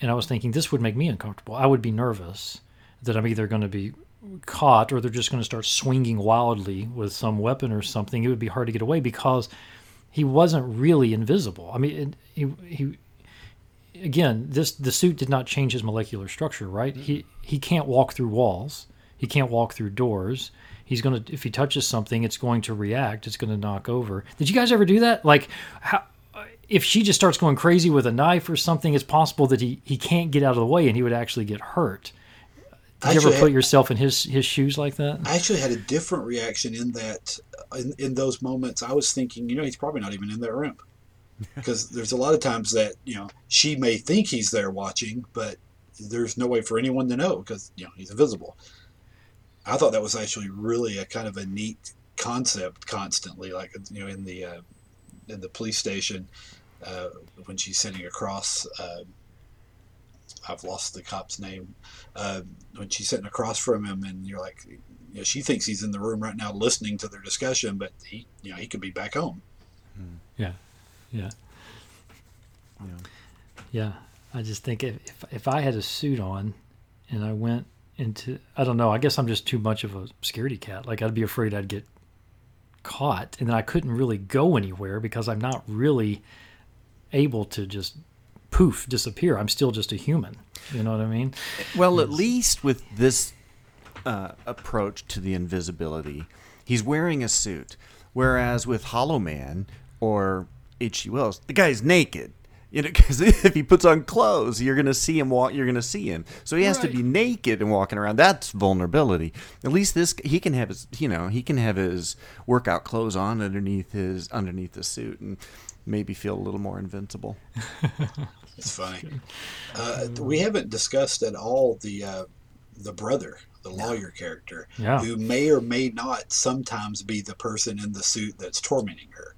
and I was thinking this would make me uncomfortable. I would be nervous that I'm either going to be caught or they're just going to start swinging wildly with some weapon or something. It would be hard to get away because he wasn't really invisible. I mean, it, he he again, this the suit did not change his molecular structure, right? He he can't walk through walls. He can't walk through doors. He's gonna if he touches something, it's going to react. It's going to knock over. Did you guys ever do that? Like, how, if she just starts going crazy with a knife or something, it's possible that he he can't get out of the way and he would actually get hurt. Did you ever put yourself in his his shoes like that? I actually had a different reaction in that in, in those moments I was thinking, you know, he's probably not even in that room. <laughs> Because there's a lot of times that, you know, she may think he's there watching, but there's no way for anyone to know because, you know, he's invisible. I thought that was actually really a kind of a neat concept constantly, like, you know, in the, uh, in the police station, uh, when she's sitting across, uh, I've lost the cop's name, uh, when she's sitting across from him and you're like, you know, she thinks he's in the room right now listening to their discussion, but he, you know, he could be back home. Yeah, yeah, Yeah. yeah. I just think if if, if I had a suit on, and I went into I don't know. I guess I'm just too much of a scaredy cat. Like I'd be afraid I'd get caught, and then I couldn't really go anywhere because I'm not really able to just poof disappear. I'm still just a human. You know what I mean? Well, at least with this uh, approach to the invisibility, he's wearing a suit. Whereas with Hollow Man or H.G. Wells, the guy's naked. You know, <laughs> because if he puts on clothes, you're gonna see him walk. You're gonna see him. So he has to be naked and walking around. That's vulnerability. At least this, he can have his. You know, he can have his workout clothes on underneath his underneath the suit and maybe feel a little more invincible. <laughs> It's funny. <laughs> Uh, we haven't discussed at all the uh, the brother, the lawyer character, Yeah. who may or may not sometimes be the person in the suit that's tormenting her.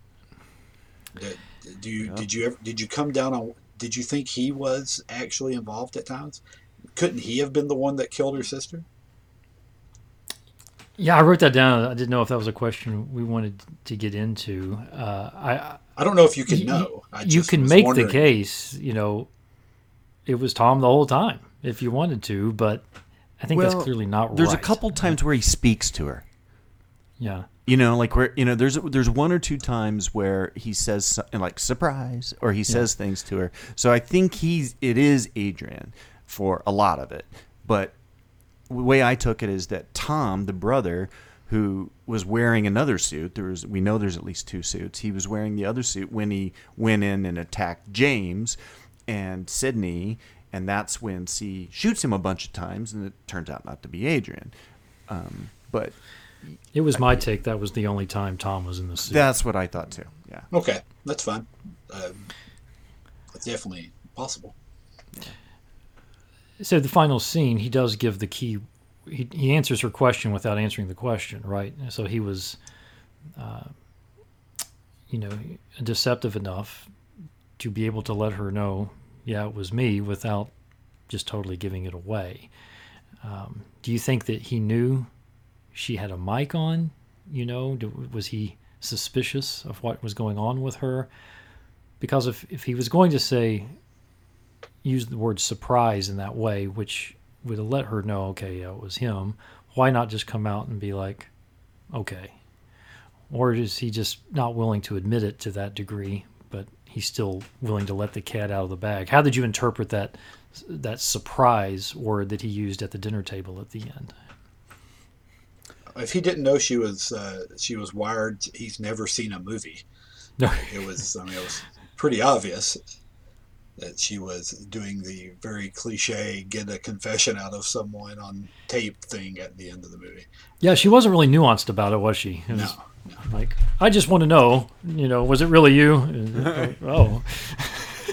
Did, do you did you ever did you come down on? Did you think he was actually involved at times? Couldn't he have been the one that killed her sister? Yeah, I wrote that down. I didn't know if that was a question we wanted to get into. Uh, I I don't know if you can know. I you can make wondering. the case. You know, it was Tom the whole time if you wanted to, but I think that's clearly not There's right. a couple times where he speaks to her. Yeah. You know, like where you know, there's there's one or two times where he says something like surprise, or he says things to her. So I think he's it is Adrian for a lot of it. But the way I took it is that Tom, the brother, who was wearing another suit, there was we know there's at least two suits. He was wearing the other suit when he went in and attacked James and Sydney, and that's when C shoots him a bunch of times, and it turns out not to be Adrian. Um, but It was my take. That was the only time Tom was in the suit. that's what I thought too. Yeah. Okay, that's fine. Um, it's definitely possible. so the final scene, he does give the key. He, he answers her question without answering the question, right? So he was, uh, you know, deceptive enough to be able to let her know, yeah, it was me, without just totally giving it away. Um, do you think that he knew she had a mic on? You know, was he suspicious of what was going on with her? Because if if he was going to say use the word surprise in that way, which would have let her know, okay, yeah, it was him. Why not just come out and be like, okay? Or is he just not willing to admit it to that degree, but he's still willing to let the cat out of the bag? How did you interpret that that surprise word that he used at the dinner table at the end? If he didn't know she was uh, she was wired, he's never seen a movie. No. It was I mean it was pretty obvious that she was doing the very cliche get a confession out of someone on tape thing at the end of the movie. Yeah, she wasn't really nuanced about it, was she? It No, was no. Like, I just want to know, you know, was it really you? <laughs> oh,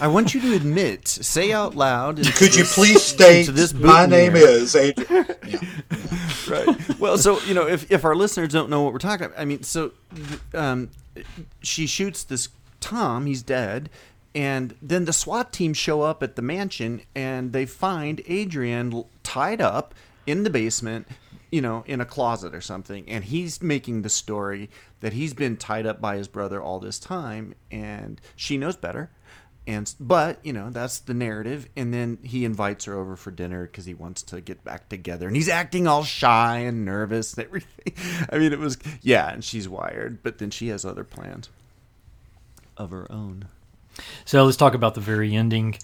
I want you to admit, say out loud. into Could you please state this my name boutonniere." is Adrian? <laughs> Yeah. right. Well, so you know, if if our listeners don't know what we're talking about, I mean, so um, she shoots this Tom. He's dead, and then the SWAT team show up at the mansion, and they find Adrian tied up in the basement. You know, in a closet or something, and he's making the story that he's been tied up by his brother all this time, and she knows better. And but you know that's the narrative, and then he invites her over for dinner because he wants to get back together, and he's acting all shy and nervous and <laughs> everything. I mean, it was yeah, and she's wired, but then she has other plans of her own. So let's talk about the very ending.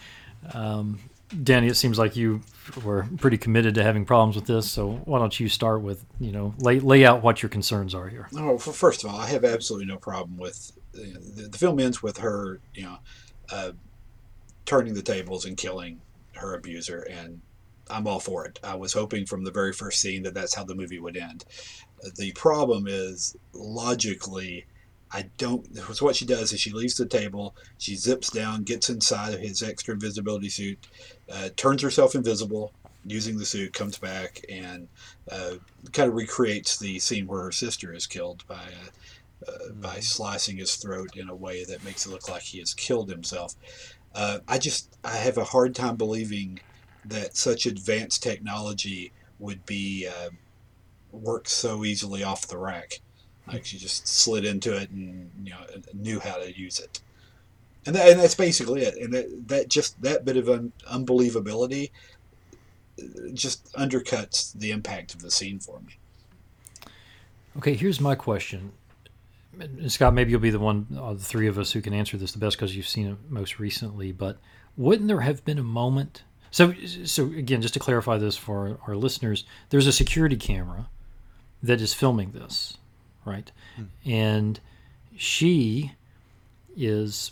Um, Danny, it seems like you were pretty committed to having problems with this. So why don't you start with, you know, lay lay out what your concerns are here. Oh, f- first of all, I have absolutely no problem with you know, the, the film ends with her, you know, uh, turning the tables and killing her abuser, and I'm all for it. I was hoping from the very first scene that that's how the movie would end. The problem is logically, I don't. Because what she does is she leaves the table, she zips down, gets inside of his extra invisibility suit, uh, turns herself invisible using the suit, comes back and uh, kind of recreates the scene where her sister is killed by uh, uh, by slicing his throat in a way that makes it look like he has killed himself. Uh, I just I have a hard time believing that such advanced technology would be uh, work so easily off the rack. She just slid into it and you know knew how to use it, and that, and that's basically it. And that, that just that bit of un, unbelievability uh, just undercuts the impact of the scene for me. Okay, here's my question. And Scott, maybe you'll be the one of the three of us who can answer this the best because you've seen it most recently. But wouldn't there have been a moment? So, so again, just to clarify this for our listeners, there's a security camera that is filming this, right? Hmm. And she is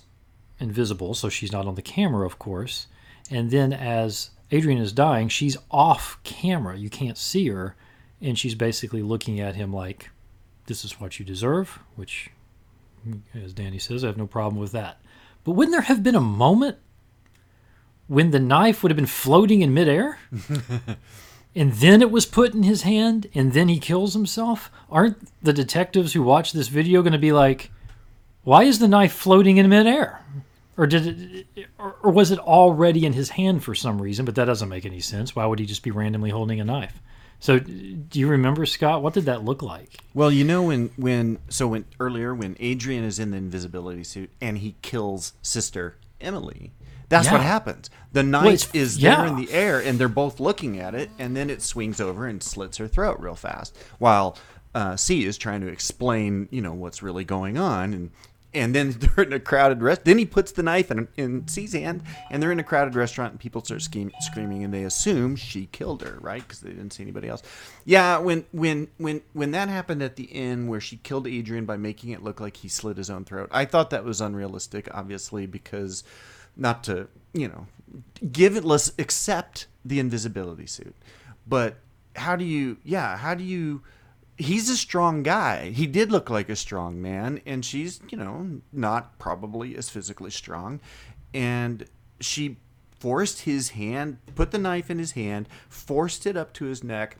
invisible, so she's not on the camera, of course. And then as Adrian is dying, she's off camera. You can't see her. And she's basically looking at him like, this is what you deserve, which, as Danny says, I have no problem with that. But wouldn't there have been a moment when the knife would have been floating in midair? <laughs> and then it was put in his hand, and then he kills himself? Aren't the detectives who watch this video going to be like, why is the knife floating in midair? Or did it, or, or was it already in his hand for some reason? But that doesn't make any sense. Why would he just be randomly holding a knife? So, do you remember Scott? What did that look like? Well, you know when when so when earlier when Adrian is in the invisibility suit and he kills sister Emily, that's what Yeah. happens. The knife is there in the air and they're both looking at it, and then it swings over and slits her throat real fast while uh, C is trying to explain, you know, what's really going on and. And then <laughs> they're in a crowded rest. Then he puts the knife in, in C's hand, and they're in a crowded restaurant, and people start scheme, screaming, and they assume she killed her, right? Because they didn't see anybody else. Yeah, when when when when that happened at the end, where she killed Adrian by making it look like he slit his own throat, I thought that was unrealistic, obviously, because not to you know give it let's accept the invisibility suit, but how do you yeah how do you he's a strong guy. He did look like a strong man, and she's, you know, not probably as physically strong. And she forced his hand, put the knife in his hand, forced it up to his neck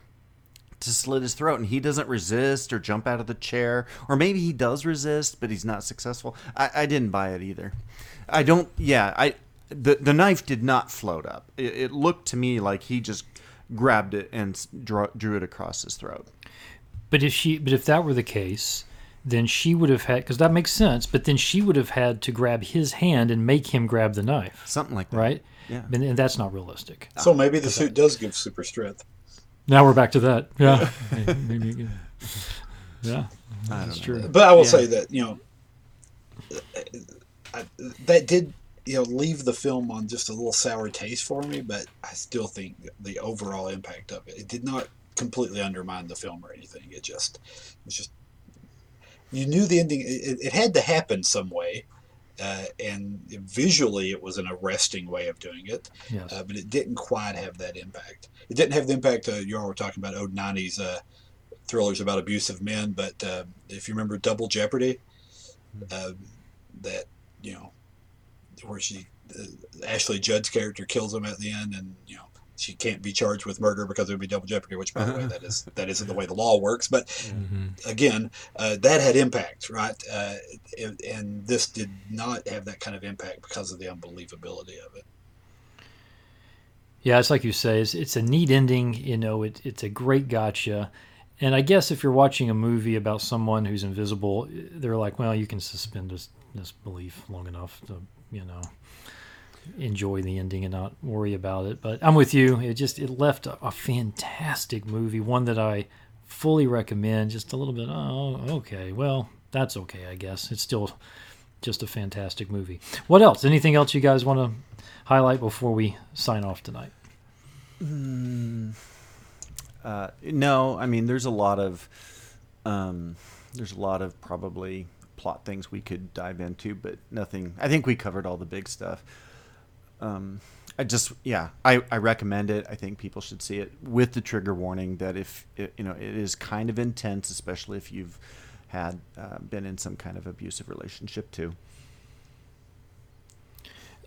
to slit his throat, and he doesn't resist or jump out of the chair. Or maybe he does resist, but he's not successful. I, I didn't buy it either. I don't, yeah, I. The, the knife did not float up. It, it looked to me like he just grabbed it and drew, drew it across his throat. But if she, but if that were the case, then she would have had because that makes sense. But then she would have had to grab his hand and make him grab the knife, Something like that. right? Yeah. And, and that's not realistic. So maybe the suit does give super strength. Now we're back to that. Yeah. <laughs> Maybe- yeah. <laughs> That's true. But I will Yeah. say that you know I, that did you know leave the film on just a little sour taste for me. But I still think the overall impact of it it did not completely undermine the film or anything. It just it was just you knew the ending. It, it had to happen some way. Uh, and visually, it was an arresting way of doing it, Yes. uh, but it didn't quite have that impact. It didn't have the impact uh, you all were talking about, old 90s uh, thrillers about abusive men. But uh, if you remember Double Jeopardy, uh, that, you know, where she, uh, Ashley Judd's character kills him at the end, and, you know, she can't be charged with murder because it would be double jeopardy, which, by the way, that is that isn't the way the law works. But Mhm. again, uh, that had impact, right? Uh, and- and this did not have that kind of impact because of the unbelievability of it. Yeah, it's like you say, it's, it's a neat ending. You know, it, it's a great gotcha. And I guess if you're watching a movie about someone who's invisible, they're like, well, you can suspend this, belief long enough to, you know, enjoy the ending and not worry about it. But I'm with you. It just, it left a, a fantastic movie, one that I fully recommend. Just a little bit, oh, okay. Well, that's okay, I guess. It's still just a fantastic movie. What else? Anything else you guys want to highlight before we sign off tonight? Uh, no, I mean, there's a lot of, um, there's a lot of probably plot things we could dive into, but nothing. I think we covered all the big stuff. Um, I just, yeah, I, I recommend it. I think people should see it with the trigger warning that if it, you know, it is kind of intense, especially if you've had uh, been in some kind of abusive relationship too.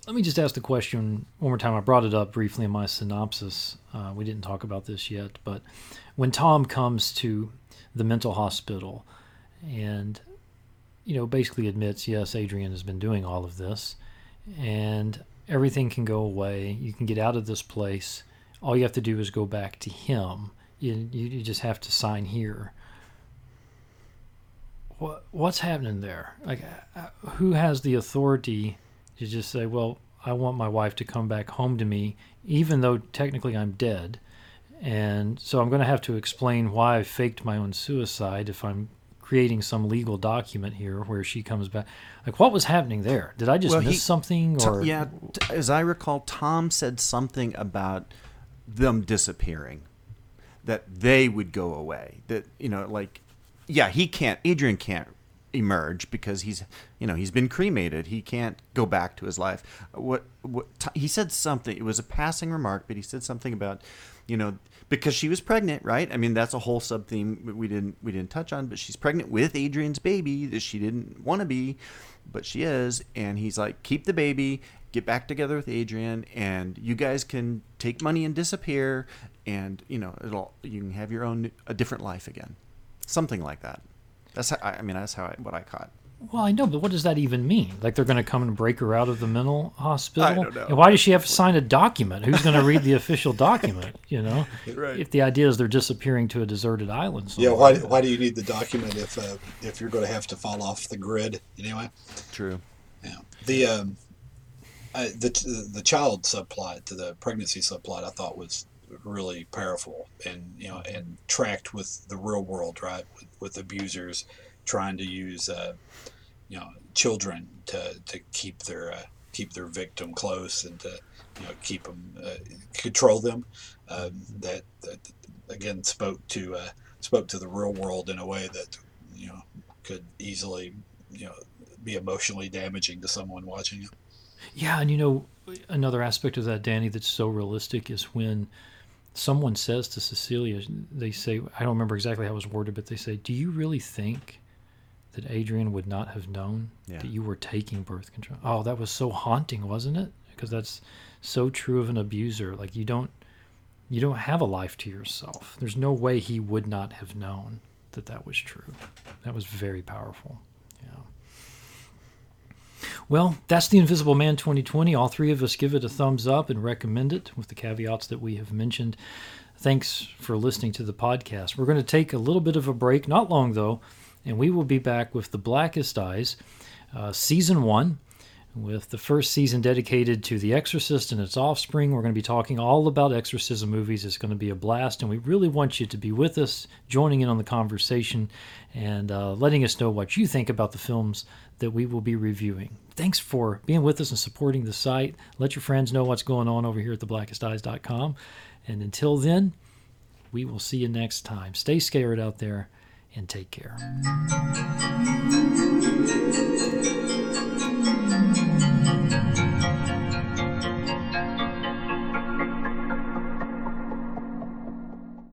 Let me just ask the question one more time. I brought it up briefly in my synopsis. Uh, we didn't talk about this yet, but when Tom comes to the mental hospital and, you know, basically admits, yes, Adrian has been doing all of this and everything can go away. You can get out of this place. All you have to do is go back to him. You, you, just have to sign here. What, what's happening there? Like, uh, who has the authority to just say, well, I want my wife to come back home to me, even though technically I'm dead. And so I'm going to have to explain why I faked my own suicide if I'm creating some legal document here where she comes back. Like, what was happening there? Did I just Well, miss he- something? Or yeah, t- as I recall, Tom said something about them disappearing, that they would go away. That you know, like, yeah, he can't. Adrian can't emerge because he's, you know, he's been cremated. He can't go back to his life. What? What? T- he said something. It was a passing remark, but he said something about, you know, because she was pregnant, right? I mean, that's a whole sub theme we didn't we didn't touch on, but she's pregnant with Adrian's baby that she didn't want to be, but she is, and he's like, keep the baby, get back together with Adrian, and you guys can take money and disappear, and you know it'll you can have your own a different life again, something like that. That's how, I I mean that's how I, what I caught. Well, I know, but what does that even mean? Like they're going to come and break her out of the mental hospital? I don't know. And why does she have to sign a document? Who's going to read the <laughs> official document? You know, Right. if the idea is they're disappearing to a deserted island. Yeah, why, why do you need the document if uh, if you're going to have to fall off the grid anyway? True. Yeah. The um, I, the the child subplot to the pregnancy subplot I thought was really powerful and you know and tracked with the real world right with, with abusers trying to use uh, you know children to, to keep their uh, keep their victim close and to you know keep them uh, control them um, that, that again spoke to uh, spoke to the real world in a way that you know could easily you know be emotionally damaging to someone watching it. Yeah, and you know, another aspect of that, Danny, that's so realistic is when someone says to Cecilia, they say, I don't remember exactly how it was worded, but they say, Do you really think that Adrian would not have known Yeah. that you were taking birth control? Oh, that was so haunting, wasn't it? Because that's so true of an abuser. Like you don't you don't have a life to yourself. There's no way he would not have known that that was true. That was very powerful. Yeah. Well, that's The Invisible Man 2020. All three of us give it a thumbs up and recommend it with the caveats that we have mentioned. Thanks for listening to the podcast. We're going to take a little bit of a break, not long though, and we will be back with The Blackest Eyes, uh, Season 1 with the first season dedicated to The Exorcist and its offspring. We're going to be talking all about exorcism movies. It's going to be a blast, and we really want you to be with us, joining in on the conversation, and uh, letting us know what you think about the films that we will be reviewing. Thanks for being with us and supporting the site. Let your friends know what's going on over here at theblackesteyes.com. And until then, we will see you next time. Stay scared out there and take care.